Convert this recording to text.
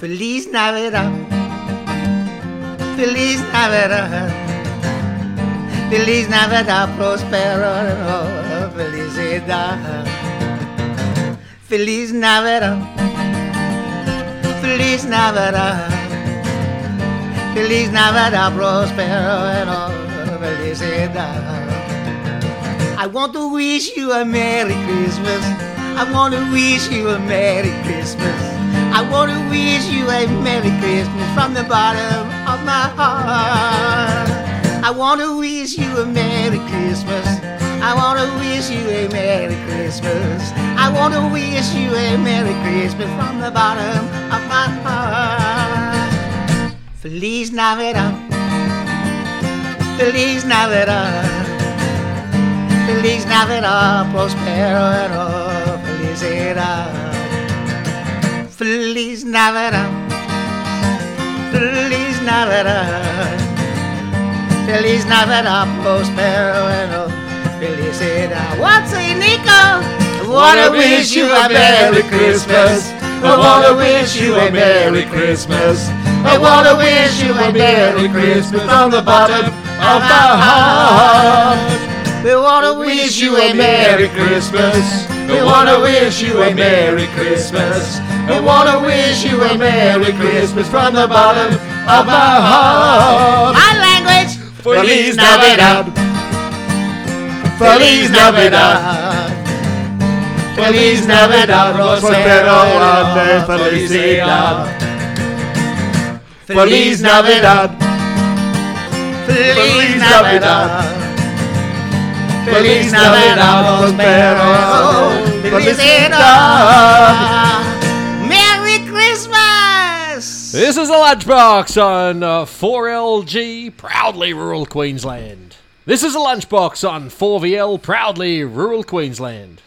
Feliz Navidad. Feliz Navidad. Feliz Navidad, prospero, felicidad. Feliz Navidad. Feliz Navidad. Feliz Navidad, prospero, felicidad. I want to wish you a Merry Christmas. I want to wish you a Merry Christmas. I want to wish you a Merry Christmas from the bottom of my heart. I want to wish you a Merry Christmas. I want to wish you a Merry Christmas. I want to wish you a Merry Christmas from the bottom of my heart. Feliz Navidad. Feliz Navidad. Feliz Navidad, prospero felicidad. Feliz Navidad. Feliz Navidad. Feliz Navidad, prospero felicidad. What's it, Nico? Wanna wish you a Merry Christmas. I wanna wish you a Merry Christmas. I wanna wish you a Merry Christmas from the bottom of my heart. We wanna wish you a Merry Christmas. We wanna wish you a Merry Christmas. We wanna wish you a Merry Christmas from the bottom of my heart. My language. Feliz Navidad. Feliz Navidad. Feliz Navidad, Prospero ande felicidad. Feliz Navidad. Feliz Navidad. Feliz Navidad, prospero Merry Christmas! This is a lunchbox on uh, 4LG, proudly rural Queensland. This is a lunchbox on 4VL, proudly rural Queensland.